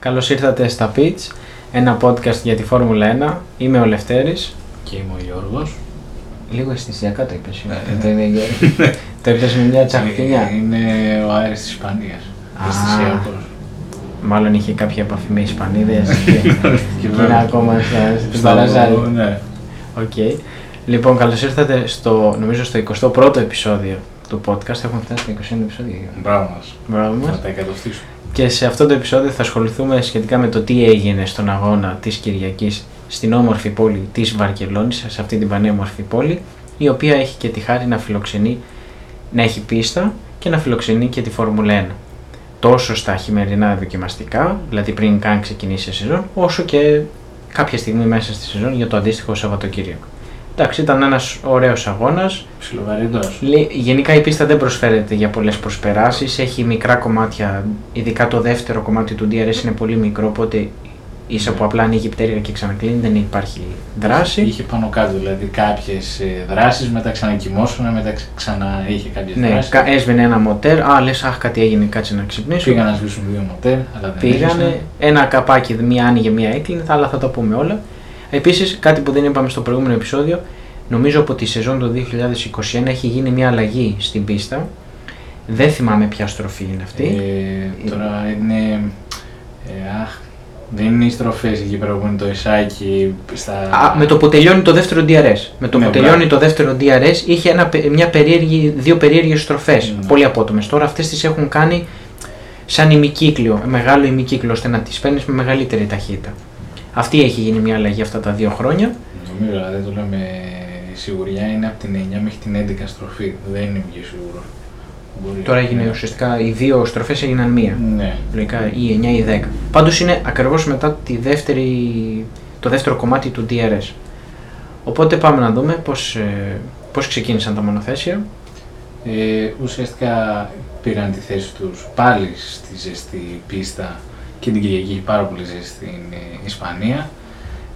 Καλώς ήρθατε στα Pits, ένα podcast για τη Φόρμουλα 1. Είμαι ο Λευτέρης. Και είμαι ο Γιώργος. Λίγο αισθησιακά το είπες. Ναι, ε, το είναι- Το είπες με μια τσαχπινιά. Είναι ο αέρας της Ισπανίας. Α. Αισθησιακός. Μάλλον είχε κάποια επαφή με Ισπανίδες και, Και και είναι βέβαια. ακόμα στα- στην Στο- Παραζάλη. Ναι. Οκ. Λοιπόν, καλώς ήρθατε στο, νομίζω, στο 21ο επεισόδιο του podcast. Έχουμε φτάσει στο 21ο επεισόδιο. Μπράβο μας. Μπράβο μας. Θα τα εκατοστήσουμε. Και σε αυτό το επεισόδιο θα ασχοληθούμε σχετικά με το τι έγινε στον αγώνα της Κυριακής στην όμορφη πόλη της Βαρκελόνης, σε αυτή την πανέμορφη πόλη, η οποία έχει και τη χάρη να φιλοξενεί, να έχει πίστα και να φιλοξενεί και τη Φόρμουλα 1. Τόσο στα χειμερινά δοκιμαστικά, δηλαδή πριν καν ξεκινήσει η σεζόν, όσο και κάποια στιγμή μέσα στη σεζόν για το αντίστοιχο Σαββατοκύριακο. Εντάξει, ήταν ένας ωραίος αγώνας, Ψιλοβαρύντος. Λέ- Γενικά η πίστα δεν προσφέρεται για πολλές προσπεράσεις, έχει μικρά κομμάτια, ειδικά το δεύτερο κομμάτι του DRS είναι πολύ μικρό, οπότε ίσα που απλά ανοίγει πτέρυγα και ξανακλίνει, δεν υπάρχει δράση. Είχε πάνω κάτω δηλαδή κάποιες ε, δράσεις, μετά ξανακοιμώσουν, μετά ξα- ξανά είχε κάποιες Ναι, δράσεις. κα- έσβηνε ένα μοτέρ, α λες αχ κάτι έγινε, κάτσε να ξυπνήσω. Πήγαν να σβήσουν δύο μοτέρ, αλλά δεν Πήγανε, έσβησαν. ένα καπάκι, μία άνοιγε, μία έκλεινε, αλλά θα τα πούμε όλα. Επίσης, κάτι που δεν είπαμε στο προηγούμενο επεισόδιο, νομίζω από τη σεζόν του 2021 έχει γίνει μια αλλαγή στην πίστα. Δεν θυμάμαι ποια στροφή είναι αυτή. Ε, τώρα είναι. Ε, αχ, δεν είναι οι στροφές εκεί πέρα που είναι το εσάκι στα. Α, με το που τελειώνει το δεύτερο DRS. Με το Ναι, που τελειώνει το δεύτερο DRS είχε ένα, πε- μια περίεργη, δύο περίεργες στροφές. Ναι. Πολύ απότομες. Τώρα αυτές τις έχουν κάνει σαν ημικύκλιο, μεγάλο ημικύκλιο, ώστε να τις παίρνεις με μεγαλύτερη ταχύτητα. Αυτή έχει γίνει μια αλλαγή αυτά τα δύο χρόνια. Νομίζω, αλλά δεν το λέω με σιγουριά, είναι από την 9 μέχρι την 11 στροφή. Δεν είναι και σίγουρο. Μπορεί. Τώρα έγινε Ναι. ουσιαστικά οι δύο στροφές έγιναν μία. Ναι. Λογικά ή 9 ή 10. Πάντως είναι ακριβώς μετά τη δεύτερη, το δεύτερο κομμάτι του DRS. Οπότε πάμε να δούμε πώς, ε, πώς ξεκίνησαν τα μονοθέσια. Ε, ουσιαστικά πήραν τη θέση τους πάλι στη ζεστή πίστα και την Κυριακή είχε πάρα πολύ ζέστη στην ε, Ισπανία.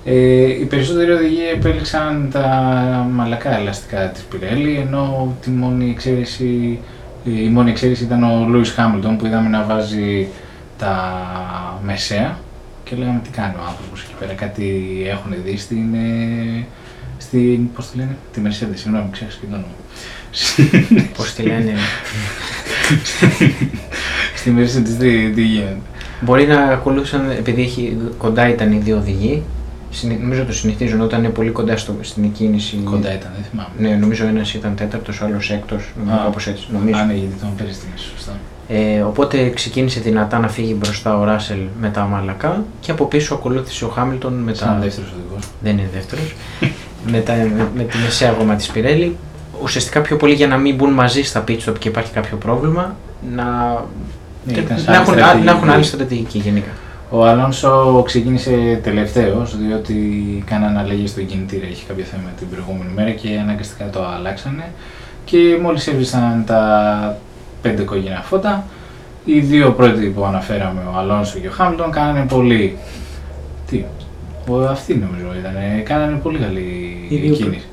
Ε, οι περισσότεροι οδηγοί επέλεξαν τα μαλακά ελαστικά της Pirelli ενώ τη μόνη εξαίρεση, ε, η μόνη εξαίρεση ήταν ο Λούις Χάμιλτον που είδαμε να βάζει τα μεσαία και λέγαμε τι κάνει ο άνθρωπος εκεί πέρα, κάτι έχουν δει στην, ε, στην πώς τη λένε, τη Mercedes, συγγνώμη ξέχασα και το όνομα. Πώς τη λένε. Στη Mercedes τι, τι γίνεται. Μπορεί να ακολούθησαν, επειδή έχει, κοντά ήταν οι δύο οδηγοί, συνη- νομίζω το συνηθίζουν όταν είναι πολύ κοντά στο, στην κίνηση. Κοντά ήταν, δεν θυμάμαι. Ναι, νομίζω ένας ήταν τέταρτος, ο άλλος έκτος. Νομίζω Α, κάπως έτσι. Νομίζω. Α, ναι, γιατί τον πέρυσι την σωστά. Ε, οπότε ξεκίνησε δυνατά να φύγει μπροστά ο Ράσελ με τα μαλακά και από πίσω ακολούθησε ο Χάμιλτον με Σαν τα. δεύτερος οδηγός. Δεν είναι δεύτερος. με, τα, με, με τη μεσαία γόμα της Πιρέλη. Ουσιαστικά πιο πολύ για να μην μπουν μαζί στα pit stop και υπάρχει κάποιο πρόβλημα. Να, Ναι, και- ήταν σαν να, έχουν, στρατηγική. να έχουν άλλη στρατηγική γενικά. Ο Αλόνσο ξεκίνησε τελευταίος, διότι κάνανε αλλαγή στο κινητήρα, είχε κάποιο θέμα την προηγούμενη μέρα και αναγκαστικά το αλλάξανε. Και μόλις έβρισαν τα πέντε κόκκινα φώτα, οι δύο πρώτοι που αναφέραμε, ο Αλόνσο και ο Χάμιλτον, κάνανε πολύ... Τι, ο, αυτοί νομίζω ήταν, κάνανε πολύ καλή Οι δύο κίνηση.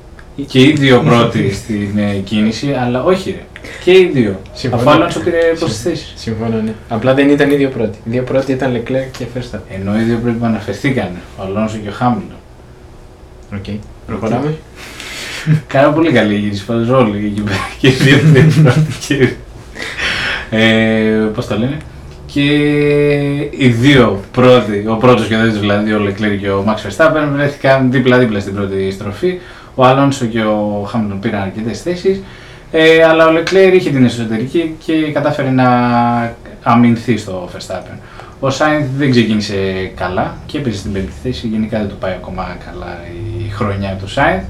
Και οι δύο πρώτοι στην εκκίνηση, αλλά όχι ρε. Και οι δύο. Συμφωνώ. Αφού ο Αλόνσο πήρε πόσες θέσεις. Συμφωνώ, ναι. Απλά δεν ήταν οι δύο πρώτοι. Οι δύο πρώτοι ήταν Leclerc και Verstappen. Ενώ οι δύο πρώτοι που αναφερθήκαν, ο Αλόνσο και ο Χάμιλτον. Οκ. Προχωράμε. Κάναν πολύ καλή γύριση, πάντως όλοι εκεί πέρα. Και οι δύο δύο πρώτοι. και- Ε, πώς το λένε; Και οι δύο πρώτοι, ο πρώτος και ο δεύτερος δηλαδή, ο Leclerc και ο Max Verstappen βρέθηκαν δίπλα-δίπλα στην πρώτη στροφή. Ο Αλόνσο και ο Χάμιλτον πήραν αρκετές θέσεις. Ε, αλλά ο Leclerc είχε την εσωτερική και κατάφερε να αμυνθεί στο Verstappen. Ο Σάινθ δεν ξεκίνησε καλά και έπαιζε στην πέμπτη θέση. Γενικά δεν του πάει ακόμα καλά η χρονιά του Σάινθ.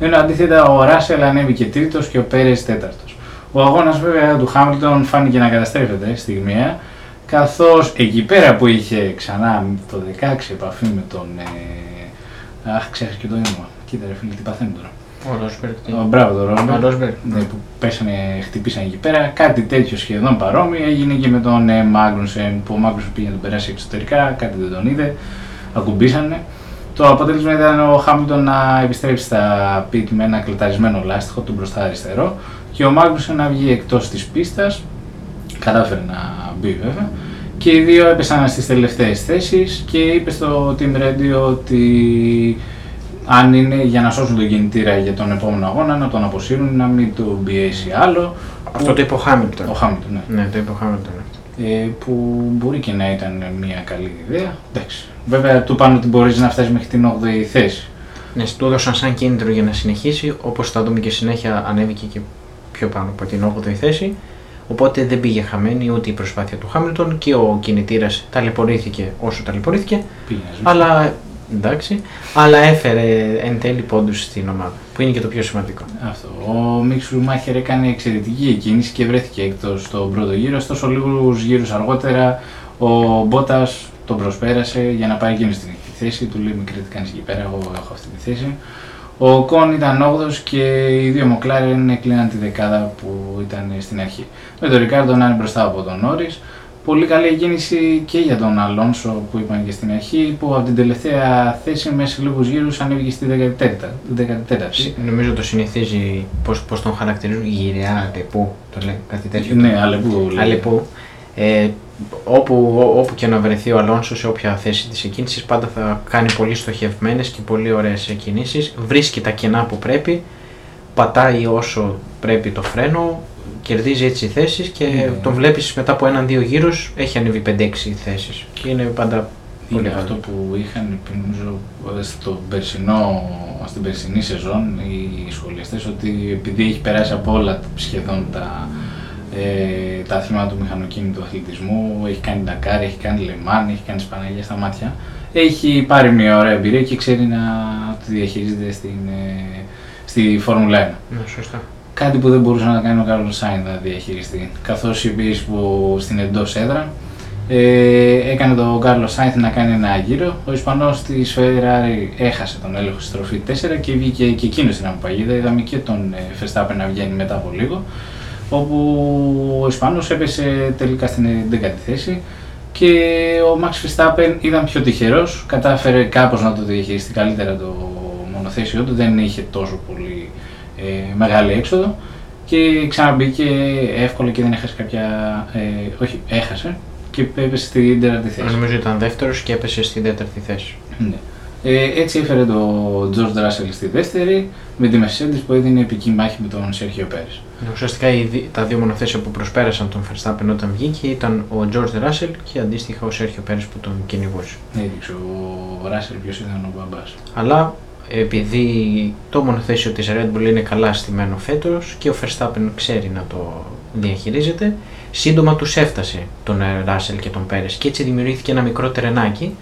Ενώ αντίθετα ο Ράσελ ανέβηκε τρίτος και ο Πέρες τέταρτος. Ο αγώνας βέβαια του Χάμιλτον φάνηκε να καταστρέφεται στιγμιαία. Καθώς εκεί πέρα που είχε ξανά το 16 επαφή με τον. Ε, αχ, ξέχασα και το όνομα. Κοίτα, ρε φίλε, τι παθαίνει τώρα. Ο Ρόσμπεργκ. Ο, μπράβο, τον Ρόσμπεργκ. Ο Ρόσμπεργκ. Ναι, που πέσανε, χτυπήσαν εκεί πέρα. Κάτι τέτοιο σχεδόν παρόμοιο έγινε και με τον ε, Μάγνουσεν που ο Μάγνουσεν πήγε να τον περάσει εξωτερικά, κάτι δεν τον είδε. Ακουμπήσανε. Το αποτέλεσμα ήταν ο Χάμιλτον να επιστρέψει στα πιτ με ένα κλεταρισμένο λάστιχο του μπροστά αριστερό και ο Μάγνουσεν να βγει εκτός της πίστας. Κατάφερε να μπει βέβαια και οι δύο έπεσαν στις τελευταίες θέσεις και είπε στο Team Radio ότι αν είναι για να σώσουν τον κινητήρα για τον επόμενο αγώνα να τον αποσύρουν, να μην του πιέσει άλλο. Αυτό το είπε ο Χάμιλτον. Ο Χάμιλτον, ναι. Ναι, το είπε ο Χάμιλτον. Ε, που μπορεί και να ήταν μια καλή ιδέα. Εντάξει. Βέβαια, του είπαν ότι μπορείς να φτάσεις μέχρι την 8η θέση. Ναι, του έδωσαν σαν κίνητρο για να συνεχίσει, όπως θα δούμε και συνέχεια ανέβηκε και πιο πάνω από την 8η θέση. Οπότε δεν πήγε χαμένη ούτε η προσπάθεια του Χάμιλτον και ο κινητήρας ταλαιπωρήθηκε όσο ταλαιπωρήθηκε. Πήγε να ζήσει. Αλλά εντάξει, αλλά έφερε εν τέλει πόντους στην ομάδα, που είναι και το πιο σημαντικό. Αυτό. Ο Μίξ Σουμάχερ έκανε εξαιρετική κίνηση και βρέθηκε εκτό στον πρώτο γύρο. Ωστόσο, λίγους γύρους αργότερα ο Μπότας τον προσπέρασε για να πάει εκείνη στην έκτη θέση. Του λέει: Μην κριτικάνει εκεί πέρα, εγώ έχω αυτή τη θέση. Ο Κον ήταν 8ο και οι δύο Μοκλάρεν έκλειναν τη δεκάδα που ήταν στην αρχή. Με τον Ρικάρντο να είναι μπροστά από τον Νόρις. Πολύ καλή κίνηση και για τον Αλόνσο που είπαν και στην αρχή, που από την τελευταία θέση μέσα σε λίγους γύρους ανέβηκε στη 14η. 14η. Νομίζω το συνηθίζει πώς, πώς τον χαρακτηρίζουν γυραιά αλεπού, το λέει κάτι τέτοιο. Ναι, αλεπού. λέει. Αλεπού. Ε, όπου, ό- όπου και να βρεθεί ο Αλόνσο σε όποια θέση της εκκίνησης πάντα θα κάνει πολύ στοχευμένες και πολύ ωραίες κινήσεις, βρίσκει τα κενά που πρέπει, πατάει όσο πρέπει το φρένο, κερδίζει έτσι θέσεις και Ναι. τον βλέπεις μετά από έναν-δύο γύρους έχει ανέβει 5-6 θέσεις και είναι πάντα πολύ Είναι καλό. αυτό που είχαν πριν, νομίζω, στο περσινό, στην περσινή σεζόν οι σχολιαστές ότι επειδή έχει περάσει από όλα σχεδόν τα, ε, τα αθλήματα του μηχανοκίνητου αθλητισμού, έχει κάνει Ντακάρ, έχει κάνει Λεμάν, έχει κάνει Σπαναγία στα μάτια, έχει πάρει μια ωραία εμπειρία και ξέρει να τη διαχειρίζεται στην, ε, στη Φόρμουλα 1. Ναι, σωστά. Κάτι που δεν μπορούσε να κάνει ο Κάρλο Σάιν να διαχειριστεί. Καθώ είπε που στην εντός έδρα ε, έκανε τον Κάρλο Σάινθ να κάνει ένα γύρο. Ο Ισπανός της Ferrari έχασε τον έλεγχο στη στροφή 4 και βγήκε και εκείνος στην αποπαγίδα. Είδαμε και τον ε, Verstappen να βγαίνει μετά από λίγο. Όπου ο Ισπανός έπεσε τελικά στην 11η θέση και ο Max Verstappen ήταν πιο τυχερός. Κατάφερε κάπως να το διαχειριστεί καλύτερα το μονοθέσιο του. Δεν είχε τόσο πολύ ε, μεγάλη έξοδο και ξαναμπήκε εύκολα και δεν έχασε κάποια. Ε, όχι, έχασε και έπεσε στην τέταρτη θέση. Νομίζω ήταν δεύτερος και έπεσε στην τέταρτη θέση. Ναι. Ε, έτσι έφερε τον George Russell στη δεύτερη με τη Mercedes που έδινε επική μάχη με τον Sergio Perez. Ουσιαστικά οι δι- τα δύο μονοθέσια που προσπέρασαν τον Verstappen όταν βγήκε ήταν ο George Russell και αντίστοιχα ο Sergio Perez που τον κυνηγούσε. Έδειξε ο Russell ποιος ήταν ο μπαμπάς. Αλλά επειδή το μονοθέσιο της Red Bull είναι καλά στημένο φέτος και ο Verstappen ξέρει να το διαχειρίζεται, σύντομα τους έφτασε τον ε, Russell και τον Perez και έτσι δημιουργήθηκε ένα μικρό τρενάκι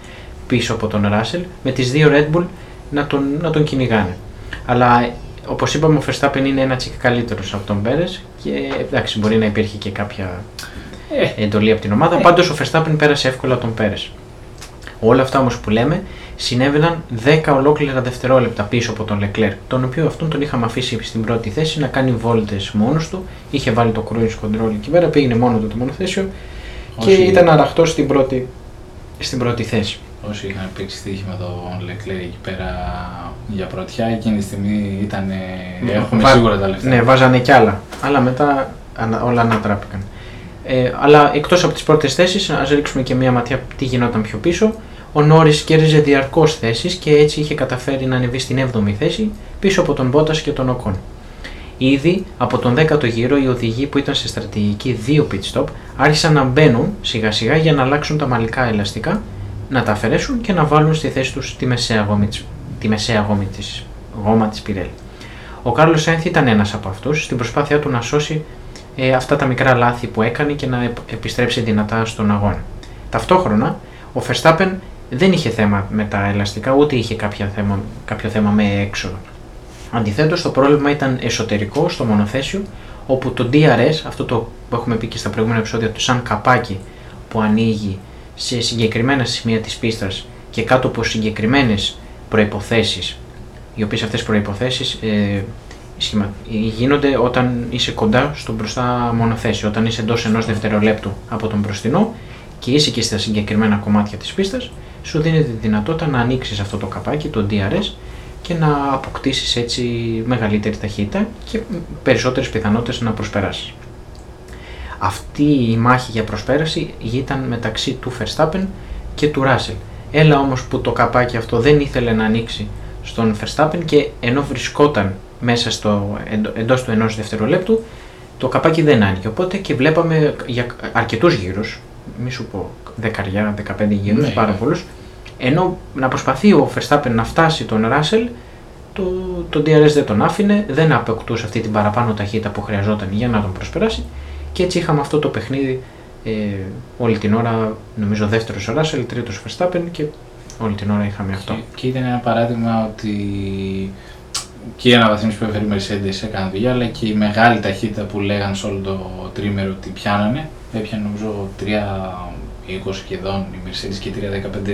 πίσω από τον Russell με τις δύο Red Bull να τον, να τον κυνηγάνε. Αλλά ε, όπως είπαμε ο Verstappen είναι ένα τσικ καλύτερος από τον Perez και εντάξει μπορεί να υπήρχε και κάποια Ε, εντολή από την ομάδα. Πάντως ο Verstappen πέρασε εύκολα τον Πέρε. Όλα αυτά όμως που λέμε συνέβαιναν 10 ολόκληρα δευτερόλεπτα πίσω από τον Leclerc, τον οποίο αυτόν τον είχαμε αφήσει στην πρώτη θέση να κάνει βόλτες μόνος του. Είχε βάλει το cruise control εκεί πέρα, πήγαινε μόνο του το μονοθέσιο και Όσοι- ήταν αραχτό στην πρώτη, στην πρώτη θέση. Όσοι είχαν παίξει στοίχημα τον Leclerc εκεί πέρα για πρωτιά, εκείνη τη στιγμή ήταν. Έχουμε Βα- σίγουρα τα λεφτά. Ναι, βάζανε κι άλλα. Αλλά μετά ανα- όλα ανατράπηκαν. Ε, αλλά εκτός από τις πρώτες θέσεις, ας ρίξουμε και μία ματιά τι γινόταν πιο πίσω. Ο Νόρις κέρδιζε διαρκώς θέσεις και έτσι είχε καταφέρει να ανεβεί στην 7η θέση πίσω από τον Μπότας και τον Οκόν. Ήδη από τον 10ο γύρο οι οδηγοί που ήταν σε στρατηγική 2 pit stop άρχισαν να μπαίνουν σιγά σιγά για να αλλάξουν τα μαλλικά ελαστικά, να τα αφαιρέσουν και να βάλουν στη θέση τους τη μεσαία γόμη της, τη μεσαία γόμη της, γόμα της Πιρέλη. Ο Κάρλος Σάινθ ήταν ένας από αυτούς στην προσπάθειά του να σώσει ε, αυτά τα μικρά λάθη που έκανε και να επ- επιστρέψει δυνατά στον αγώνα. Ταυτόχρονα, ο Verstappen δεν είχε θέμα με τα ελαστικά, ούτε είχε κάποια θέμα, κάποιο θέμα με έξοδο. Αντιθέτως, το πρόβλημα ήταν εσωτερικό στο μονοθέσιο, όπου το DRS, αυτό το που έχουμε πει και στα προηγούμενα επεισόδια, το σαν καπάκι που ανοίγει σε συγκεκριμένα σημεία της πίστας και κάτω από συγκεκριμένες προϋποθέσεις, οι οποίες αυτές οι προϋποθέσεις ε, σχημα- γίνονται όταν είσαι κοντά στο μπροστά μονοθέσιο, όταν είσαι εντός ενός δευτερολέπτου από τον μπροστινό και είσαι και στα συγκεκριμένα κομμάτια της πίστας, σου δίνει τη δυνατότητα να ανοίξεις αυτό το καπάκι, το DRS, και να αποκτήσεις έτσι μεγαλύτερη ταχύτητα και περισσότερες πιθανότητες να προσπεράσεις. Αυτή η μάχη για προσπέραση ήταν μεταξύ του Verstappen και του Russell. Έλα όμως που το καπάκι αυτό δεν ήθελε να ανοίξει στον Verstappen και ενώ βρισκόταν μέσα στο, εντός του ενός δευτερολέπτου το καπάκι δεν άνοιγε. Οπότε και βλέπαμε για αρκετούς γύρους, μη σου πω δεκαριά, δεκαπέντε γύρους, Ναι, πάρα ναι. πολλούς, ενώ να προσπαθεί ο Verstappen να φτάσει τον Russell, το, το DRS δεν τον άφηνε, δεν αποκτούσε αυτή την παραπάνω ταχύτητα που χρειαζόταν για να τον προσπεράσει και έτσι είχαμε αυτό το παιχνίδι ε, όλη την ώρα, νομίζω δεύτερος ο Russell, τρίτος ο Verstappen και όλη την ώρα είχαμε αυτό. Και, και ήταν ένα παράδειγμα ότι και οι αναβαθμίσεις που έφερε η Mercedes έκαναν δουλειά, αλλά και η μεγάλη ταχύτητα που λέγαν σε όλο το τρίμερο ότι πιάνανε. Έπιανε νομίζω 3.20 σχεδόν η Mercedes και 3.15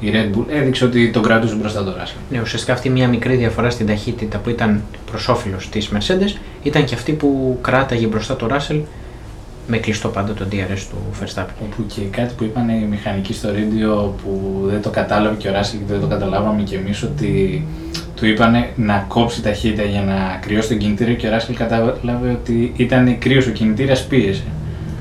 η Red Bull. Έδειξε ότι τον κρατούσε μπροστά το Russell. Ναι, ουσιαστικά αυτή μια μικρή διαφορά στην ταχύτητα που ήταν προς όφελος της Mercedes ήταν και αυτή που κράταγε μπροστά το Russell με κλειστό πάντα το DRS του Verstappen. Όπου και κάτι που είπαν οι μηχανικοί στο ρέντιο που δεν το κατάλαβε και ο Russell και δεν το καταλάβαμε κι εμείς ότι του είπανε να κόψει ταχύτητα για να κρυώσει τον κινητήρα και ο Russell κατάλαβε ότι ήταν κρύος ο κινητήρας πίεσε.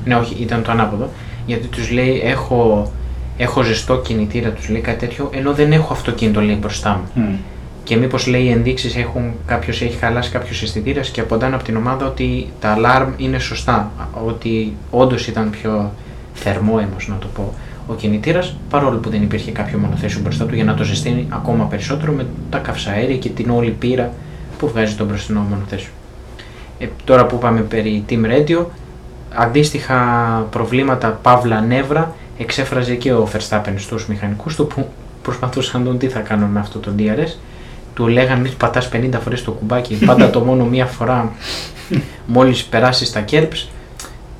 Ναι, όχι, ήταν το ανάποδο. Γιατί τους λέει: έχω, έχω ζεστό κινητήρα, τους λέει κάτι τέτοιο, ενώ δεν έχω αυτοκίνητο λέει μπροστά μου. Μμ. Και μήπως λέει οι ενδείξεις έχουν, κάποιος έχει χαλάσει κάποιος αισθητήρας και απαντάνε από την ομάδα ότι τα alarm είναι σωστά. Ότι όντως ήταν πιο θερμόαιμος, να το πω, ο κινητήρας, παρόλο που δεν υπήρχε κάποιο μονοθέσιο μπροστά του για να το ζεσταίνει ακόμα περισσότερο με τα καυσαέρια και την όλη πύρα που βγάζει το μπροστινό μονοθέσιο. Ε, τώρα που είπαμε περί Team Radio, αντίστοιχα προβλήματα παύλα νεύρα εξέφραζε και ο Verstappen στους μηχανικούς του που προσπαθούσαν να δουν τι θα κάνουν με αυτό το DRS. Του λέγανε μην πατάς 50 φορές το κουμπάκι, πάντα το μόνο μία φορά μόλις περάσεις τα curbs.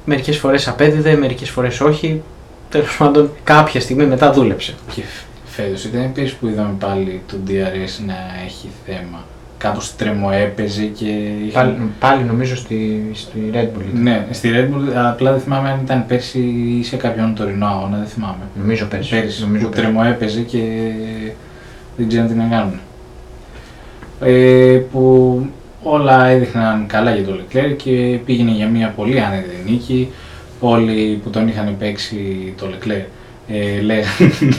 Μερικές φορές απέδιδε, μερικές φορές όχι. Τέλος πάντων κάποια στιγμή μετά δούλεψε. Και φέτος ήταν πέρυσι που είδαμε πάλι το DRS να έχει θέμα. Κάπως τρεμοέπαιζε και είχε... Πάλι, πάλι νομίζω στη, στη Red Bull. ήταν. Ναι, στη Red Bull, απλά δεν θυμάμαι αν ήταν πέρσι ή σε κάποιον τωρινό αγώνα, δεν θυμάμαι. Νομίζω πέρσι. Πέρυσι, νομίζω που πέρσι. τρεμοέπαιζε και δεν ξέραν τι να κάνουν. Ε, που όλα έδειχναν καλά για το Leclerc και πήγαινε για μια πολύ άνετη νίκη. Όλοι που τον είχαν παίξει το Leclerc ε, λέγαν,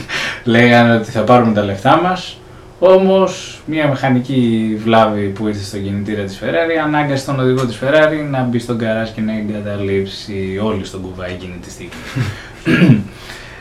λέγανε ότι θα πάρουμε τα λεφτά μας. Όμως μια μηχανική βλάβη που ήρθε στο κινητήρα της Ferrari ανάγκασε τον οδηγό της Ferrari να μπει στον καράζ και να εγκαταλείψει όλοι στον κουβά εκείνη τη στιγμή.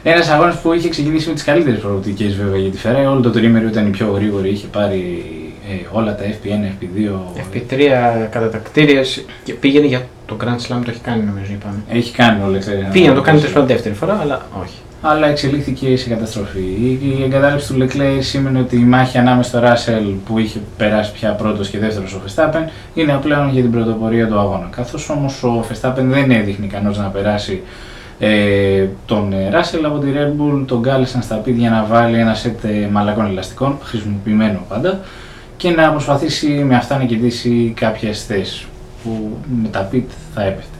Ένας αγώνας που είχε ξεκινήσει με τις καλύτερες προοπτικές βέβαια για τη Ferrari. Όλο το τρίμερο ήταν η πιο γρήγορη, είχε πάρει ε, όλα τα FP1, FP2. FP3 κατά τα κτίρια και πήγαινε για το Grand Slam, το έχει κάνει νομίζω είπαμε. Έχει κάνει όλα αυτά. Πήγε να το κάνει τέλος πάντων δεύτερη φορά, αλλά όχι. Αλλά εξελίχθηκε σε καταστροφή. Η η εγκατάλειψη του Leclerc σήμαινε ότι η μάχη ανάμεσα στο Russell που είχε περάσει πια πρώτος και δεύτερος ο Verstappen είναι πλέον για την πρωτοπορία του αγώνα. Καθώς όμως ο Verstappen δεν έδειχνε ικανός να περάσει ε, τον ε, Russell από τη Red Bull, τον κάλεσαν στα πίτια να βάλει ένα σετ ε, μαλακών ελαστικών, χρησιμοποιημένο πάντα, και να προσπαθήσει με αυτά να κερδίσει κάποιες θέσεις που με τα πιτ θα έπεφτε.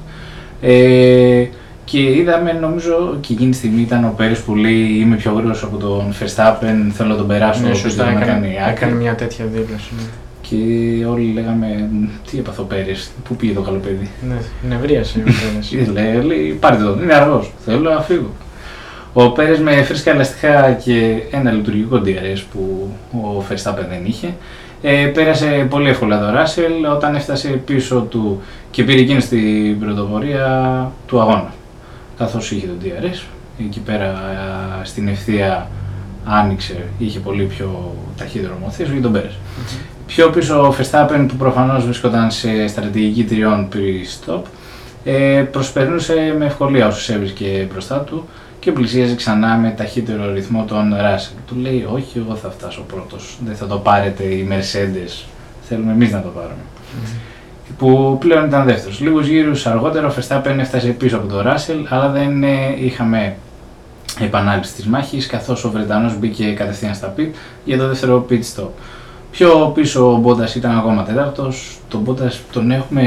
Ε, και είδαμε, νομίζω, και εκείνη τη στιγμή ήταν ο Πέρες που λέει Είμαι πιο γρήγορος από τον Verstappen, θέλω να τον περάσω. Ναι, ο οποίος σωστά, δεν με έκανε, κάνει άκρη. έκανε μια τέτοια δήλωση. ναι. Και όλοι λέγαμε Τι έπαθε ο Πέρες, πού πήγε το καλό παιδί. Ναι, νευρίασε ο Πέρες. Τι λέει, λέει, πάρτε τον, είναι αργός. Θέλω να φύγω. Ο Πέρες με φρέσκα ελαστικά και ένα λειτουργικό DRS που ο Verstappen δεν είχε. Ε, πέρασε πολύ εύκολα το Russell όταν έφτασε πίσω του και πήρε εκείνη στην πρωτοπορία του αγώνα. Καθώς είχε το DRS, εκεί πέρα α, στην ευθεία άνοιξε, είχε πολύ πιο ταχύτερο μοθέσιο και τον πέρασε. Πιο πίσω ο Verstappen που προφανώς βρισκόταν σε στρατηγική τριών pre-stop ε, προσπερνούσε με ευκολία όσους έβρισκε μπροστά του και πλησίαζε ξανά με ταχύτερο ρυθμό τον Russell. Του λέει όχι εγώ θα φτάσω πρώτος, δεν θα το πάρετε οι Mercedes, θέλουμε εμείς να το πάρουμε. Που πλέον ήταν δεύτερος. Λίγους γύρους αργότερα ο Verstappen έφτασε πίσω από τον Russell αλλά δεν ε, είχαμε επανάληψη της μάχης καθώς ο Βρετανός μπήκε κατευθείαν στα pit για το δεύτερο pit stop. Πιο πίσω ο Μπότας ήταν ακόμα τέταρτος, τον Μπότας τον, έχουμε,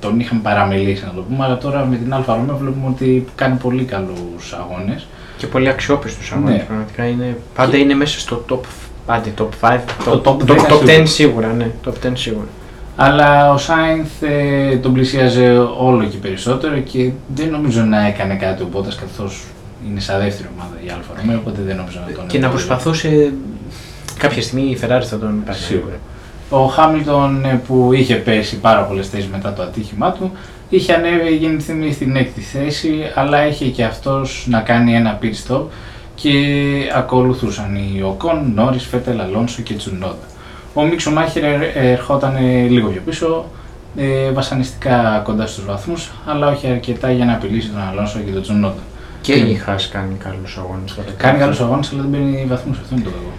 τον είχαμε παραμελήσει να το πούμε, αλλά τώρα με την Alfa Romeo βλέπουμε ότι κάνει πολύ καλούς αγώνες. Και πολύ αξιόπιστος αγώνες, Ναι. πραγματικά είναι, πάντα Και- είναι μέσα στο top, άντε, top 5, Το το, top top, 10 top 10 σίγουρα. σίγουρα, ναι, top 10 σίγουρα. Αλλά ο Σάινθ ε, τον πλησίαζε όλο και περισσότερο και δεν νομίζω να έκανε κάτι ο Μπότας καθώς είναι σαν δεύτερη ομάδα η Alfa Romeo, οπότε δεν νομίζω να τον Και να εμπόδιζε. προσπαθούσε κάποια στιγμή η Ferrari θα τον πάρει. Σίγουρα. Ο Χάμιλτον ε, που είχε πέσει πάρα πολλές θέσεις μετά το ατύχημά του, είχε ανέβει εκείνη τη στιγμή στην έκτη θέση, αλλά είχε και αυτός να κάνει ένα pit stop και ακολουθούσαν οι Οκόν, Νόρις, Φέτελ, Αλόνσο και Τσουνόντα. Ο Μίξο Μάχερ ερχόταν ε, λίγο πιο πίσω, ε, βασανιστικά κοντά στους βαθμούς, αλλά όχι αρκετά για να απειλήσει τον Αλόνσο και τον Τσουνόντα. Και η Χάς κάνει καλούς αγώνες. τώρα. Κάνει καλούς αγώνες, αλλά δεν παίρνει βαθμούς, αυτό είναι το κακό.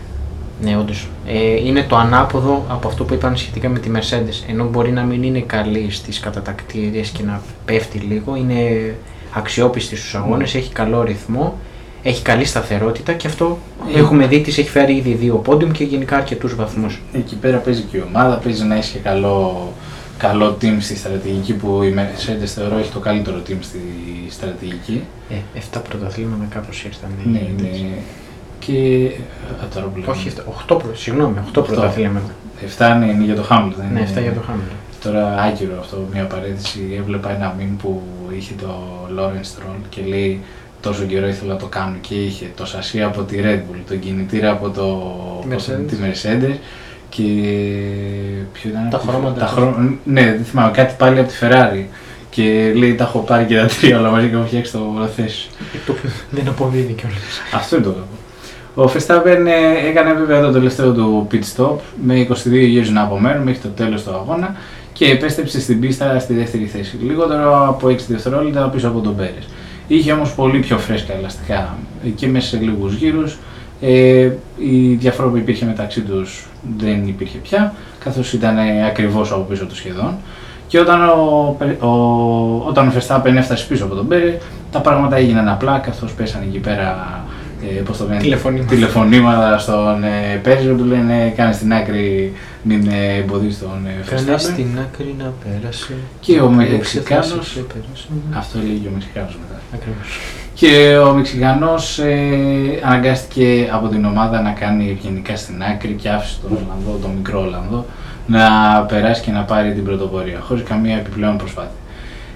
Ναι, όντως. Ε, είναι το ανάποδο από αυτό που είπαν σχετικά με τη Mercedes. Ενώ μπορεί να μην είναι καλή στις κατατακτήριες και να πέφτει λίγο, είναι αξιόπιστη στους αγώνες, έχει καλό ρυθμό, έχει καλή σταθερότητα και αυτό Ε. έχουμε δει τη έχει φέρει ήδη δύο πόντιουμ και γενικά αρκετούς βαθμούς. Εκεί πέρα παίζει και η ομάδα, παίζει να έχει και καλό, καλό team στη στρατηγική που η Mercedes θεωρώ έχει το καλύτερο team στη στρατηγική. Ε, 7 πρωταθλήματα κάπως ήρθαν. Ναι, είναι. Και. Α, τώρα που λέμε. Όχι, 8, συγγνώμη, 8 Οχτώ. πρωταθλήματα. 7 είναι, είναι για το Hamilton. Ναι, είναι- 7 για το Χάμιλτον. Τώρα άκυρο αυτό, μια παρένθεση. Έβλεπα ένα meme που είχε το Lawrence Stroll και λέει τόσο καιρό ήθελα να το κάνω και είχε το σασί από τη Red Bull, τον κινητήρα από το, Mercedes. τη Mercedes και ποιο ήταν Τα από τη- χρώματα. τα χρώμα- ναι, δεν θυμάμαι, κάτι πάλι από τη Ferrari και λέει τα έχω πάρει και τα τρία όλα μαζί και έχω φτιάξει το θέση. Το οποίο δεν αποδίδει κιόλας. Αυτό είναι το κακό. Ο Verstappen ε, έκανε βέβαια το τελευταίο του pit stop με 22 γύρους να απομένουν μέχρι το τέλος του αγώνα και επέστρεψε στην πίστα στη δεύτερη θέση. Λιγότερο από 6 δευτερόλεπτα πίσω από τον Πέρες. Είχε όμως πολύ πιο φρέσκα ελαστικά ε, και μέσα σε λίγους γύρους. Ε, η διαφορά που υπήρχε μεταξύ τους δεν υπήρχε πια, καθώς ήταν ε, ακριβώς από πίσω τους σχεδόν. Και όταν ο, Πε- ο, όταν ο Verstappen έφτασε πίσω από τον Πέρε, τα πράγματα έγιναν απλά, καθώς πέσανε εκεί πέρα ε, πώς το λένε, Τηλεφωνήματα. τηλεφωνήματα στον ε, Πέρε που του λένε κάνε στην άκρη, μην ε, εμποδίσεις τον ε, Κάνε Verstappen. στην άκρη να πέρασε. Και ο Να Μεξικάνος- ξεφράσει και πέρασε. Αυτό λέει και ο Μεξικάνος μετά. Ακριβώς. Και ο Μεξικανός ε, αναγκάστηκε από την ομάδα να κάνει ευγενικά στην άκρη και άφησε τον Ολλανδό, τον μικρό Ολλανδό, να περάσει και να πάρει την πρωτοπορία, χωρίς καμία επιπλέον προσπάθεια.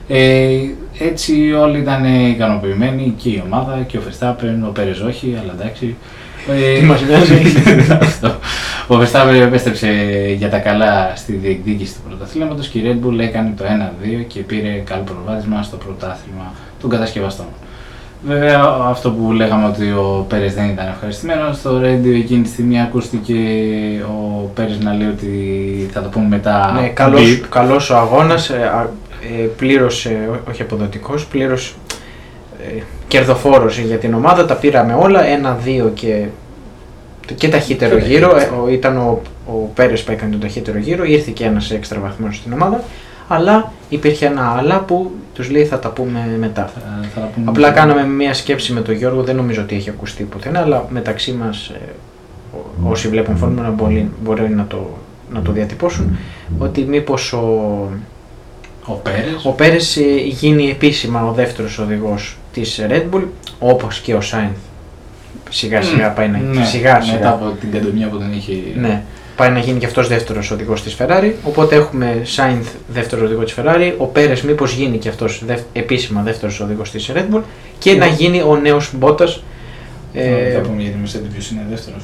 Ε, έτσι όλοι ήταν ικανοποιημένοι και η ομάδα και ο Verstappen, ο Πέρες όχι, αλλά εντάξει. Ε, Τι μας νοιάζει. αυτό. Ο Verstappen επέστρεψε για τα καλά στη διεκδίκηση του πρωταθλήματος και η Red Bull έκανε το 1-2 και πήρε καλό προβάδισμα στο πρωτάθλημα των κατασκευαστών. Βέβαια αυτό που λέγαμε ότι ο Πέρες δεν ήταν ευχαριστημένος, στο radio εκείνη τη στιγμή ακούστηκε ο Πέρες να λέει ότι θα το πούμε μετά. Ναι, καλός, beep. καλός ο αγώνας, ε, α- ε, πλήρως, ε, ό- όχι αποδοτικός, πλήρως ε, κερδοφόρος για την ομάδα, τα πήραμε όλα, ένα-δύο και, και ταχύτερο Και γύρο, ταχύτερο. ε, ο, ήταν ο, ο Πέρες που έκανε τον ταχύτερο γύρο, ήρθε και ένας έξτρα βαθμός στην ομάδα, αλλά υπήρχε ένα αλλά που τους λέει θα τα πούμε μετά. Θα- θα τα πούμε Απλά μετά. κάναμε μια σκέψη με τον Γιώργο, δεν νομίζω ότι έχει ακουστεί πουθενά, αλλά μεταξύ μας ε, ό- όσοι βλέπουν φόρμουλα μπορεί, μπορεί να, το, να το διατυπώσουν, ότι μήπως ο, Ο Πέρες. ο Πέρες ε, γίνει επίσημα ο δεύτερος οδηγός της Red Bull, όπως και ο Σάινθ. Σιγά σιγά πάει να Ναι, σιγά Μετά σιγά. από την καντομία που τον είχε. Ναι, πάει να γίνει και αυτός δεύτερος οδηγός της Ferrari, οπότε έχουμε Σάινθ δεύτερο οδηγό της Ferrari, ο Πέρες μήπως γίνει και αυτός δεύ, επίσημα δεύτερος οδηγός της Red Bull και Ναι. να γίνει ο νέος Μπότας ε, θα πούμε για τη Mercedes ποιος είναι δεύτερος.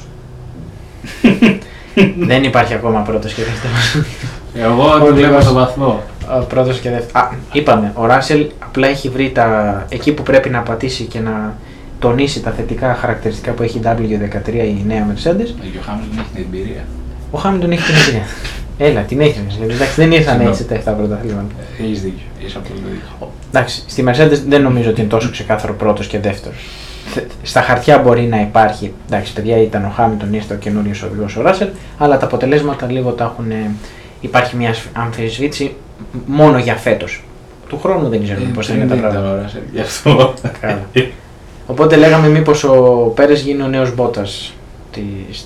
δεν υπάρχει ακόμα πρώτος και δεύτερος. Εγώ Ο τον βλέπω οδηγός. στον βαθμό. Ο πρώτος και δεύτερος. Α, είπαμε, ο Ράσελ απλά έχει βρει τα, εκεί που πρέπει να πατήσει και να τονίσει τα θετικά χαρακτηριστικά που έχει η W13 η νέα Mercedes. Ο Χάμιλτον έχει την εμπειρία. Ο Χάμιλτον έχει την εμπειρία. Έλα, την έχει. ρε. Εντάξει, δεν ήρθαν Συγγνώμη. έτσι τα 7 πρωταθλήματα. Έχεις δίκιο. Έχεις απόλυτο δίκιο. Εντάξει, στη Mercedes δεν νομίζω ότι είναι τόσο ξεκάθαρο πρώτος και δεύτερος. Στα χαρτιά μπορεί να υπάρχει. Εντάξει, παιδιά ήταν ο Χάμιλτον, ήρθε ο καινούριος οδηγός ο Ράσελ, αλλά τα αποτελέσματα λίγο τα έχουν. ε, Υπάρχει μια αμφισβήτηση μόνο για φέτος. Του χρόνου δεν ξέρουμε πώς θα είναι τα πράγματα. ώρα, γι' αυτό. Καλά. Οπότε λέγαμε μήπως ο Πέρες γίνει ο νέος Μπότας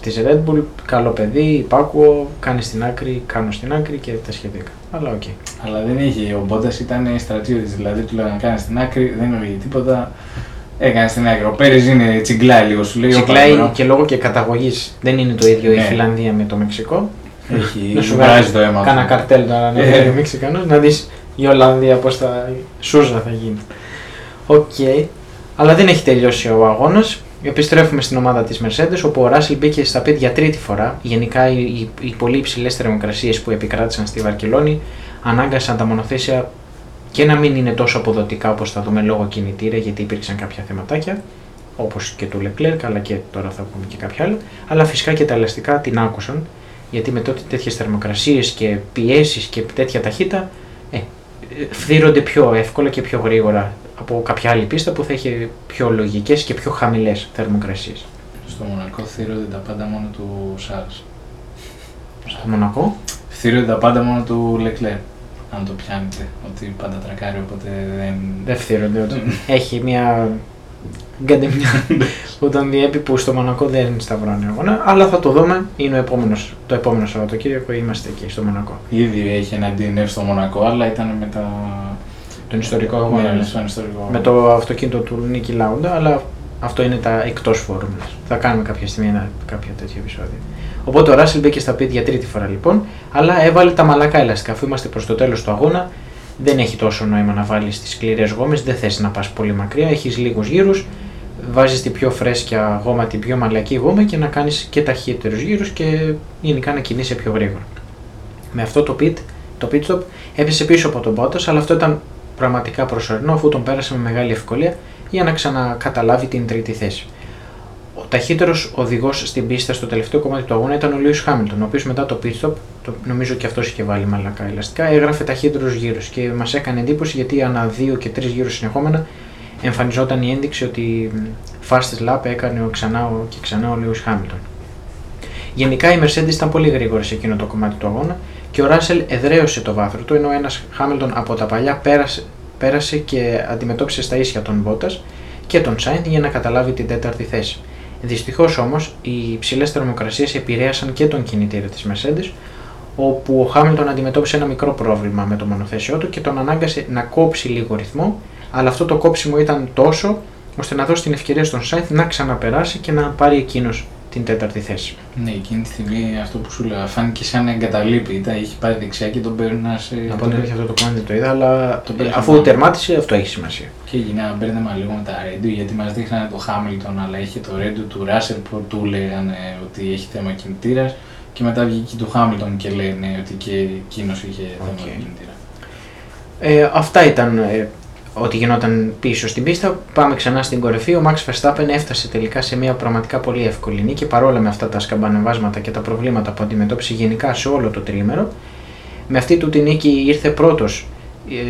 της Red Bull. Καλό παιδί, υπάκουο, κάνει στην άκρη, κάνω στην άκρη και τα σχετικά. Αλλά οκ. Αλλά δεν είχε. Ο Μπόντα ήταν στρατιώτης. Δηλαδή του λέγανε κάνει στην άκρη, δεν έλεγε τίποτα. Έκανε στην άκρη. Ο Πέρες είναι τσιγκλάει λίγο, σου λέει. Τσιγκλάει «Όπα, bro». και λόγω και καταγωγής δεν είναι το ίδιο η Ναι. Φιλανδία με το Μεξικό. Έχει Να σου βγάζει το αίμα. Κάνα του. καρτέλ τώρα να Ε. είναι ο Μεξικανός, να δεις η Ολλανδία πώς θα. Σούζα θα γίνει. Οκ. Αλλά δεν έχει τελειώσει ο αγώνας. Επιστρέφουμε στην ομάδα της Mercedes, όπου ο Ράσελ μπήκε στα pit για τρίτη φορά. Γενικά, οι, οι, οι πολύ υψηλές θερμοκρασίες που επικράτησαν στη Βαρκελόνη ανάγκασαν τα μονοθέσια και να μην είναι τόσο αποδοτικά όπως θα δούμε λόγω κινητήρα, γιατί υπήρξαν κάποια θεματάκια, όπως και του Leclerc, αλλά και τώρα θα πούμε και κάποια άλλα. Αλλά φυσικά και τα ελαστικά την άκουσαν, γιατί με τότε τέτοιες θερμοκρασίες και πιέσεις και τέτοια ταχύτητα, ε, ε, φθύρονται πιο εύκολα και πιο γρήγορα από κάποια άλλη πίστα που θα έχει πιο λογικές και πιο χαμηλές θερμοκρασίες. Στο Μονακό θύρονται τα πάντα μόνο του Σάρλ. Στο Μονακό, Θύρονται τα πάντα μόνο του Λεκλέρ. Αν το πιάνετε, ότι πάντα τρακάρει, οπότε δεν. δεν φθύρονται όντως. έχει μια γκαντεμιά που τον διέπει που στο Μονακό δεν σταυρώνει αγώνα, αλλά θα το δούμε, είναι ο επόμενος, το επόμενο Σαββατοκύριακο, είμαστε εκεί στο Μονακό. Ήδη έχει ένα DNF στο Μονακό, αλλά ήταν με τα. Τον ιστορικό αγώνα. Ναι, ναι. στον ιστορικό. με το αυτοκίνητο του Νίκη Λάουντα, αλλά αυτό είναι τα εκτός φόρμουλα. Θα κάνουμε κάποια στιγμή ένα κάποιο τέτοιο επεισόδιο. Οπότε ο Ράσιλ μπήκε στα πίτια για τρίτη φορά λοιπόν, αλλά έβαλε τα μαλακά ελαστικά. Αφού είμαστε προς το τέλος του αγώνα, δεν έχει τόσο νόημα να βάλεις τις σκληρές γόμες, δεν θες να πας πολύ μακριά, έχεις λίγους γύρους, βάζεις την πιο φρέσκια γόμα, την πιο μαλακή γόμα και να κάνεις και ταχύτερους γύρους και γενικά να κινείσαι πιο γρήγορα. Με αυτό το pit, το pit stop έπεσε πίσω από τον Bottas, αλλά αυτό ήταν πραγματικά προσωρινό αφού τον πέρασε με μεγάλη ευκολία για να ξανακαταλάβει την τρίτη θέση. Ο ταχύτερος οδηγός στην πίστα στο τελευταίο κομμάτι του αγώνα ήταν ο Λιούι Χάμιλτον, ο οποίος μετά το pit stop, το, νομίζω και αυτός είχε βάλει μαλακά ελαστικά, έγραφε ταχύτερους γύρους και μας έκανε εντύπωση γιατί ανά δύο και τρεις γύρους συνεχόμενα εμφανιζόταν η ένδειξη ότι μ, fastest lap έκανε ο ξανά ο, και ξανά ο Λιούι Χάμιλτον. Γενικά η Mercedes ήταν πολύ γρήγορη σε εκείνο το κομμάτι του αγώνα και ο Ράσελ εδραίωσε το βάθρο του ενώ ένας Χάμιλτον από τα παλιά πέρασε, πέρασε και αντιμετώπισε στα ίσια τον Μπότα και τον Σάιντ για να καταλάβει την τέταρτη θέση. Δυστυχώς όμως οι υψηλές θερμοκρασίες επηρέασαν και τον κινητήρα της Mercedes όπου ο Χάμιλτον αντιμετώπισε ένα μικρό πρόβλημα με το μονοθέσιό του και τον ανάγκασε να κόψει λίγο ρυθμό, αλλά αυτό το κόψιμο ήταν τόσο ώστε να δώσει την ευκαιρία στον Σάιντ να ξαναπεράσει και να πάρει εκείνος την τέταρτη θέση. Ναι, εκείνη τη στιγμή αυτό που σου λέω φάνηκε σαν να εγκαταλείπει. Τα είχε πάρει δεξιά και τον περνάς, ε, Να πω τον την αλήθεια, αυτό το κομμάτι δεν το είδα, αλλά Το πήρε αφού πάνω. τερμάτισε, αυτό έχει σημασία. Και έγινε ένα μπέρδεμα λίγο με τα radio γιατί μας δείχνανε το Χάμιλτον αλλά είχε το radio του Ράσελ που του λέγανε ότι έχει θέμα κινητήρας. Και μετά βγήκε και του Χάμιλτον και λένε ότι και εκείνος είχε θέμα Οκ. κινητήρα. Ε, αυτά ήταν ε, ό,τι γινόταν πίσω στην πίστα. Πάμε ξανά στην κορυφή. Ο Max Verstappen έφτασε τελικά σε μια πραγματικά πολύ εύκολη νίκη παρόλα με αυτά τα σκαμπανεβάσματα και τα προβλήματα που αντιμετώπισε γενικά σε όλο το τρίμερο. Με αυτή του τη νίκη ήρθε πρώτος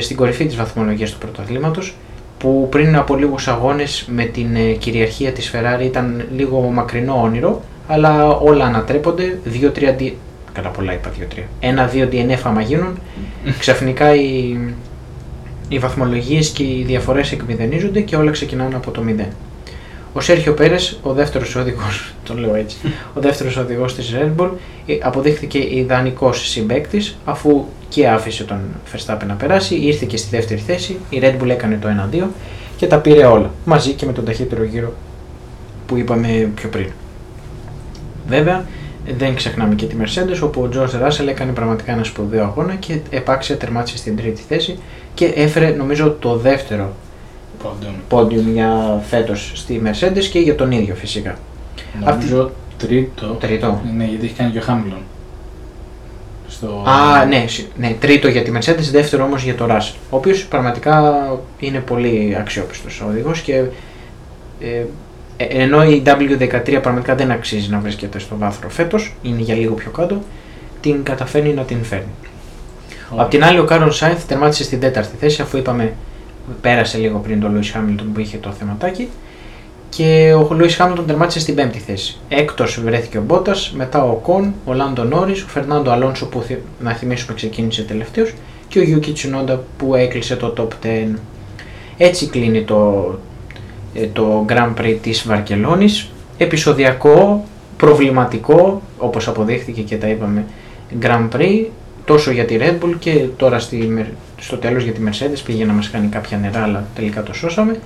στην κορυφή της βαθμολογίας του πρωταθλήματος που πριν από λίγους αγώνες με την ε, κυριαρχία της Ferrari ήταν λίγο μακρινό όνειρο αλλά όλα ανατρέπονται, 2-3 δι... Καλά πολλά είπα 2-3. Ένα-δύο DNF άμα γίνουν, ξαφνικά οι, οι βαθμολογίες και οι διαφορές εκμηδενίζονται και όλα ξεκινάνε από το 0. Ο Σέρχιο Πέρες, ο δεύτερος οδηγός, το λέω έτσι, ο δεύτερος οδηγός της Red Bull, ε, αποδείχθηκε ιδανικός συμπαίκτης αφού και άφησε τον Verstappen να περάσει, ήρθε και στη δεύτερη θέση, η Red Bull έκανε το 1-2 και τα πήρε όλα, μαζί και με τον ταχύτερο γύρο που είπαμε πιο πριν. Βέβαια, δεν ξεχνάμε και τη Mercedes, όπου ο George Russell έκανε πραγματικά ένα σπουδαίο αγώνα και επάξια τερμάτισε στην τρίτη θέση και έφερε νομίζω το δεύτερο Πόντον. πόντιουμ για φέτος στη Mercedes και για τον ίδιο φυσικά. Νομίζω τρίτο. Τρίτο. Ναι, γιατί έχει κάνει και ο Χάμιλτον. Στο... Α, ναι, συ- ναι, τρίτο για τη Mercedes, δεύτερο όμως για το Russell, ο οποίος πραγματικά είναι πολύ αξιόπιστος ο οδηγός και ε, ε, ενώ η W13 πραγματικά δεν αξίζει να βρίσκεται στο βάθρο φέτος, είναι για λίγο πιο κάτω, την καταφέρνει να την φέρνει. Ωραία. Απ' την άλλη, ο Κάρον Σάινθ τερμάτισε στην τέταρτη θέση, αφού είπαμε πέρασε λίγο πριν τον Λούις Χάμιλτον που είχε το θεματάκι. Και ο Λούις Χάμιλτον τερμάτισε στην πέμπτη θέση. Έκτος βρέθηκε ο Μπότας, μετά ο Οκόν, ο Λάντο Νόρις, ο Φερνάντο Αλόνσο που θυ- να θυμίσουμε ξεκίνησε τελευταίος και ο Γιούκι Τσουνόντα που έκλεισε το top 10. Έτσι κλείνει το, ε, το Grand Prix της Βαρκελόνης. Επεισοδιακό, προβληματικό, όπως αποδείχθηκε και τα είπαμε, Grand Prix, τόσο για τη Red Bull και τώρα στη, Mer- στο τέλος για τη Mercedes πήγε να μας κάνει κάποια νερά αλλά τελικά το σώσαμε.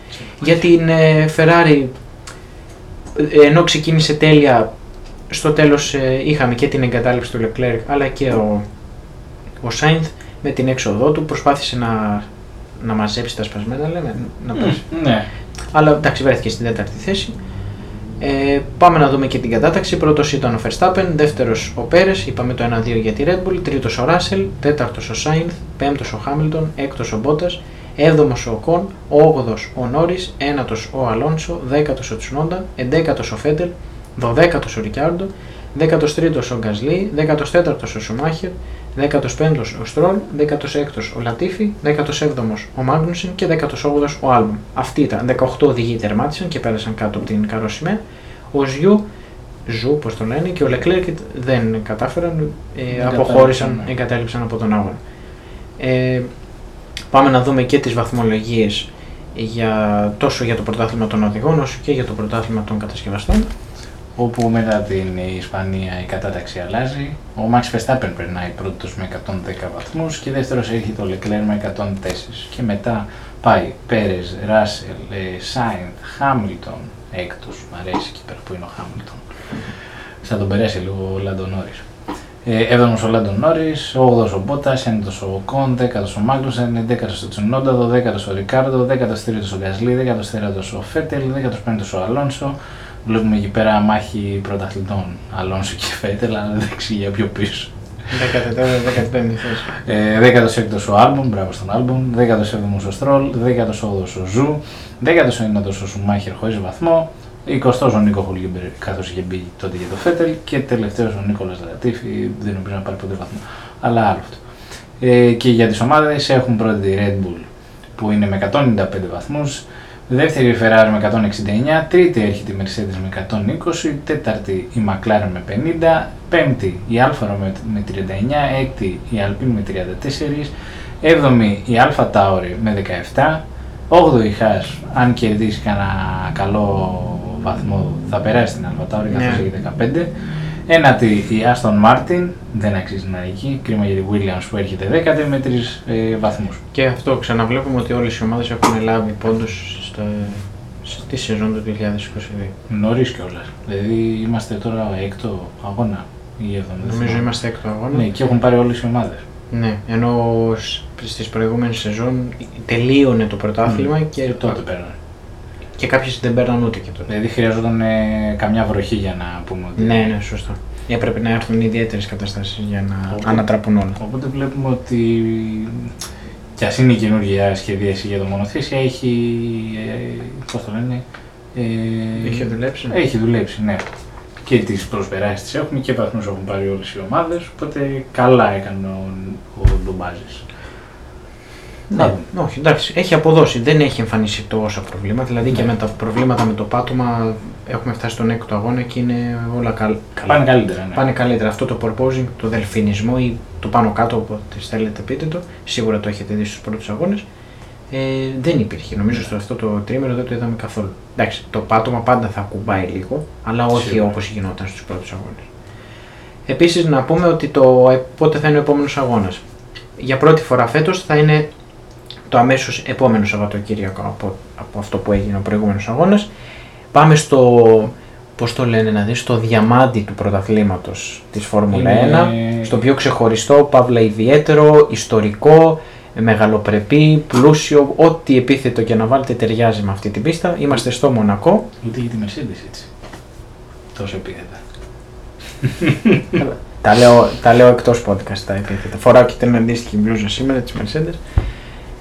Για την ε, Ferrari, ε, ενώ ξεκίνησε τέλεια, στο τέλος ε, είχαμε και την εγκατάλειψη του Leclerc αλλά και ο, ο Σάινθ με την έξοδό του προσπάθησε να, να μαζέψει τα σπασμένα, λέμε, να πέσει. Ναι. Αλλά εντάξει, βρέθηκε στην τέταρτη θέση. Ε, πάμε να δούμε και την κατάταξη. Πρώτος ήταν ο Verstappen, δεύτερος ο Πέρες, είπαμε το 1-2 για τη Red Bull. Τρίτος ο Ράσελ, τέταρτος ο Σάινθ, πέμπτος ο Χάμιλτον, έκτος ο Μπότα, έβδομος ο Οκόν, όγδοο ο Νόρις, ένατος ο Αλόνσο, δέκατος ο Τσουνόντα, εντέκατος ο Φέτελ, δωδέκατος ο Ρικιάρντο, δέκατος τρίτος ο Γκασλί, δέκατος τέταρτος ο Σουμάχερ, 15ο ο Στρόλ, 16ο ο Λατίφι, 17ο ο Μάγνουσεν και 18ο ο Άλμπον. Αυτοί ήταν. 18 οδηγοί τερμάτισαν και πέρασαν κάτω από την καρό σημαία. Ο Ζου, Ζου, πώς το λένε, και ο Λεκλέρκ δεν κατάφεραν, ε, αποχώρησαν, ναι. εγκατέλειψαν από τον αγώνα. Ε, πάμε να δούμε και τις βαθμολογίες για, τόσο για το πρωτάθλημα των οδηγών όσο και για το πρωτάθλημα των κατασκευαστών. Όπου μετά την Ισπανία η κατάταξη αλλάζει. Ο Max Verstappen περνάει πρώτος με 110 βαθμούς και δεύτερος έρχεται ο Leclerc με 104. Και μετά πάει Πέρες, Ράσελ, Σάινθ, Χάμιλτον, έκτος, μ' αρέσει εκεί πέρα που είναι ο Χάμιλτον. Θα τον περάσει λίγο ο Λάντο Νόρις. Ε, 7ο ο Λάντο Νόρις, 8ο ο Μπότας, 9ο ο Οκόν, 10ο ο Μάγνουσεν, 11ο ο Τσουνόντα, 12ο ο Ρικάρδο, 13ο ο Γκασλί, 14ο ο Φέτελ, 15ο ο Αλόνσο. Βλέπουμε εκεί πέρα μάχη πρωταθλητών Αλόνσο και Φέτελ, αλλά δεν εξηγεί για πιο πίσω. 14η-15η θέση. Ε, 16ο ο Άλμπον, μπράβο στον Άλμπον, 17ο ο Στρόλ, 18ο ο Ζου, 19ο ο Σουμάχερ χωρίς βαθμό, 20ο ο Νίκο Χολγίμπερ καθώς είχε μπει τότε για το Φέτελ και τελευταίος ο Νίκολας Λατίφη, δεν νομίζω να πάρει ποτέ βαθμό. Αλλά άλλο αυτό. Ε, και για τις ομάδες έχουν πρώτη τη Red Bull που είναι με 195 βαθμούς, δεύτερη η Ferrari με 169, τρίτη έρχεται η Mercedes με 120, τέταρτη η McLaren με 50, πέμπτη η Alfa Romeo με 39, έκτη η Alpine με 34, έβδομη η Alfa Tauri με 17, 8η η Haas, αν κερδίσει κανένα καλό βαθμό θα περάσει την Alfa Tauri καθώς Ναι. έχει 15, Ένατη η Aston Martin, δεν αξίζει να είναι εκεί, κρίμα για τη Williams που έρχεται δέκατη με τρεις ε, βαθμούς. Και αυτό ξαναβλέπουμε ότι όλες οι ομάδες έχουν λάβει πόντους στο, στη σεζόν του 2022. Νωρίς κιόλας. Δηλαδή είμαστε τώρα έκτο αγώνα ή έβδομο. δεν Νομίζω θυμάμαι. είμαστε έκτο αγώνα. Ναι, και έχουν πάρει όλες οι ομάδες. Ναι, ενώ σ- στις προηγούμενες σεζόν τελείωνε το πρωτάθλημα και, Και τότε πέρανε. και κάποιες δεν παίρναν ούτε και τότε. Δηλαδή χρειαζόταν ε, καμιά βροχή για να πούμε ότι. Ναι, ναι, σωστό. Έπρεπε να έρθουν ιδιαίτερες καταστάσεις για να Οπότε- ανατραπούν όλα. Οπότε βλέπουμε ότι κι ας είναι η καινούργια σχεδίαση για το μονοθέσια έχει. Ε, Πώς το λένε. Ε, Είχε δουλέψει. Έχει δουλέψει, ναι. Και τις προσπεράσεις τις έχουμε και βαθμούς έχουν πάρει όλες οι ομάδες. Οπότε καλά έκανε ο, ο Ντομπάζης. Να Ναι, δούμε. όχι, εντάξει, έχει αποδώσει. Δεν έχει εμφανίσει τόσα προβλήματα. Δηλαδή και Ναι. με τα προβλήματα με το πάτωμα έχουμε φτάσει στον έκτο αγώνα και είναι όλα καλ- καλά. Πάνε καλύτερα, ναι. Πάνε καλύτερα. Αυτό το proposing, το δελφινισμό ή το πάνω κάτω, όποτε θέλετε πείτε το, σίγουρα το έχετε δει στους πρώτους αγώνες, ε, δεν υπήρχε. Νομίζω στο αυτό το τρίμερο δεν το είδαμε καθόλου. Εντάξει, το πάτωμα πάντα θα κουμπάει λίγο, αλλά όχι Σίγουρα. όπως γινόταν στους πρώτους αγώνες. Επίσης να πούμε ότι το, ε, πότε θα είναι ο επόμενος αγώνας. Για πρώτη φορά φέτος θα είναι το αμέσως επόμενο Σαββατοκύριακο από, από αυτό που έγινε ο προηγούμενος αγώνας. Πάμε στο, πώς το λένε να δεις, στο διαμάντι του πρωταθλήματος της Φόρμουλα Είναι- 1, στο πιο ξεχωριστό, παύλα ιδιαίτερο, ιστορικό, μεγαλοπρεπή, πλούσιο, ό,τι επίθετο και να βάλετε ταιριάζει με αυτή την πίστα. Είμαστε στο Μονακό. Ούτε για τη Mercedes έτσι. Τόσο επίθετα. τα, λέω, τα λέω εκτός podcast τα επίθετα. Φοράω και την αντίστοιχη μπλούζα σήμερα της Mercedes.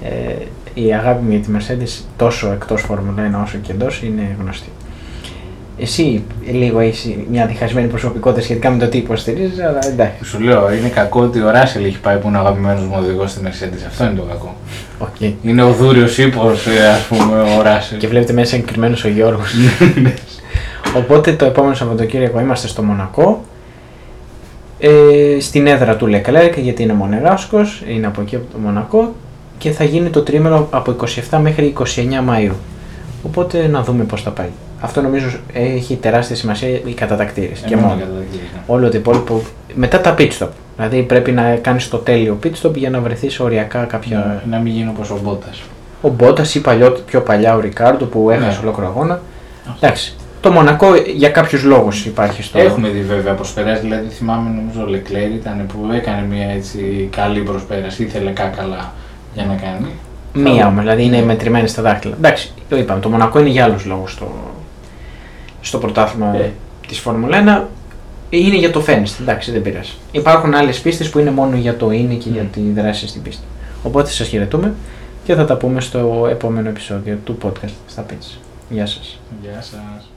Ε, η αγάπη μου για τη Mercedes τόσο εκτός Φόρμουλα 1 όσο και εντός είναι γνωστή. Εσύ λίγο έχεις μια διχασμένη προσωπικότητα σχετικά με το τι υποστηρίζεις, αλλά εντάξει. Σου λέω, είναι κακό ότι ο Ράσελ έχει πάει που είναι ο αγαπημένος μου οδηγός στη Mercedes. Αυτό είναι το κακό. Okay. Είναι ο δούριος ύπο, ας πούμε, ο Ράσελ. Και βλέπετε μέσα εγκριμένο ο Γιώργος. Οπότε το επόμενο Σαββατοκύριακο είμαστε στο Μονακό. Ε, στην έδρα του Leclerc γιατί είναι Μονεγάσκος, είναι από εκεί από το Μονακό και θα γίνει το τρίμερο από 27 μέχρι 29 Μαΐου. Οπότε να δούμε πώς θα πάει. Αυτό νομίζω έχει τεράστια σημασία οι κατατακτήρες και Εμένα μόνο. καταδικάζει, ναι. Όλο το υπόλοιπο μετά τα pit stop. Δηλαδή πρέπει να κάνεις το τέλειο pit stop για να βρεθείς οριακά κάποια... Να μην γίνει όπως ο Μπότας. Ο Μπότας ή παλιό, πιο παλιά ο Ρικάρντο που έχασε Ναι. ολόκληρο αγώνα. Εντάξει. Το Μονακό για κάποιους λόγους υπάρχει στο. Έχουμε δει βέβαια προσπεράσει, δηλαδή θυμάμαι νομίζω ο Λεκλέρ ήταν που έκανε μια έτσι καλή προσπέραση, ήθελε κάκαλα για να κάνει. Μία όμως, δηλαδή είναι μετρημένη στα δάχτυλα. Εντάξει, το είπαμε. Το Μονακό είναι για άλλους λόγους στο, στο πρωτάθλημα Ε. της Φόρμουλα 1. Είναι για το φαίνεστε, εντάξει, δεν πειράζει. Υπάρχουν άλλες πίστες που είναι μόνο για το είναι και για τη δράση στην πίστη. Οπότε σας χαιρετούμε και θα τα πούμε στο επόμενο επεισόδιο του podcast στα Pits. Γεια σας. Γεια σας.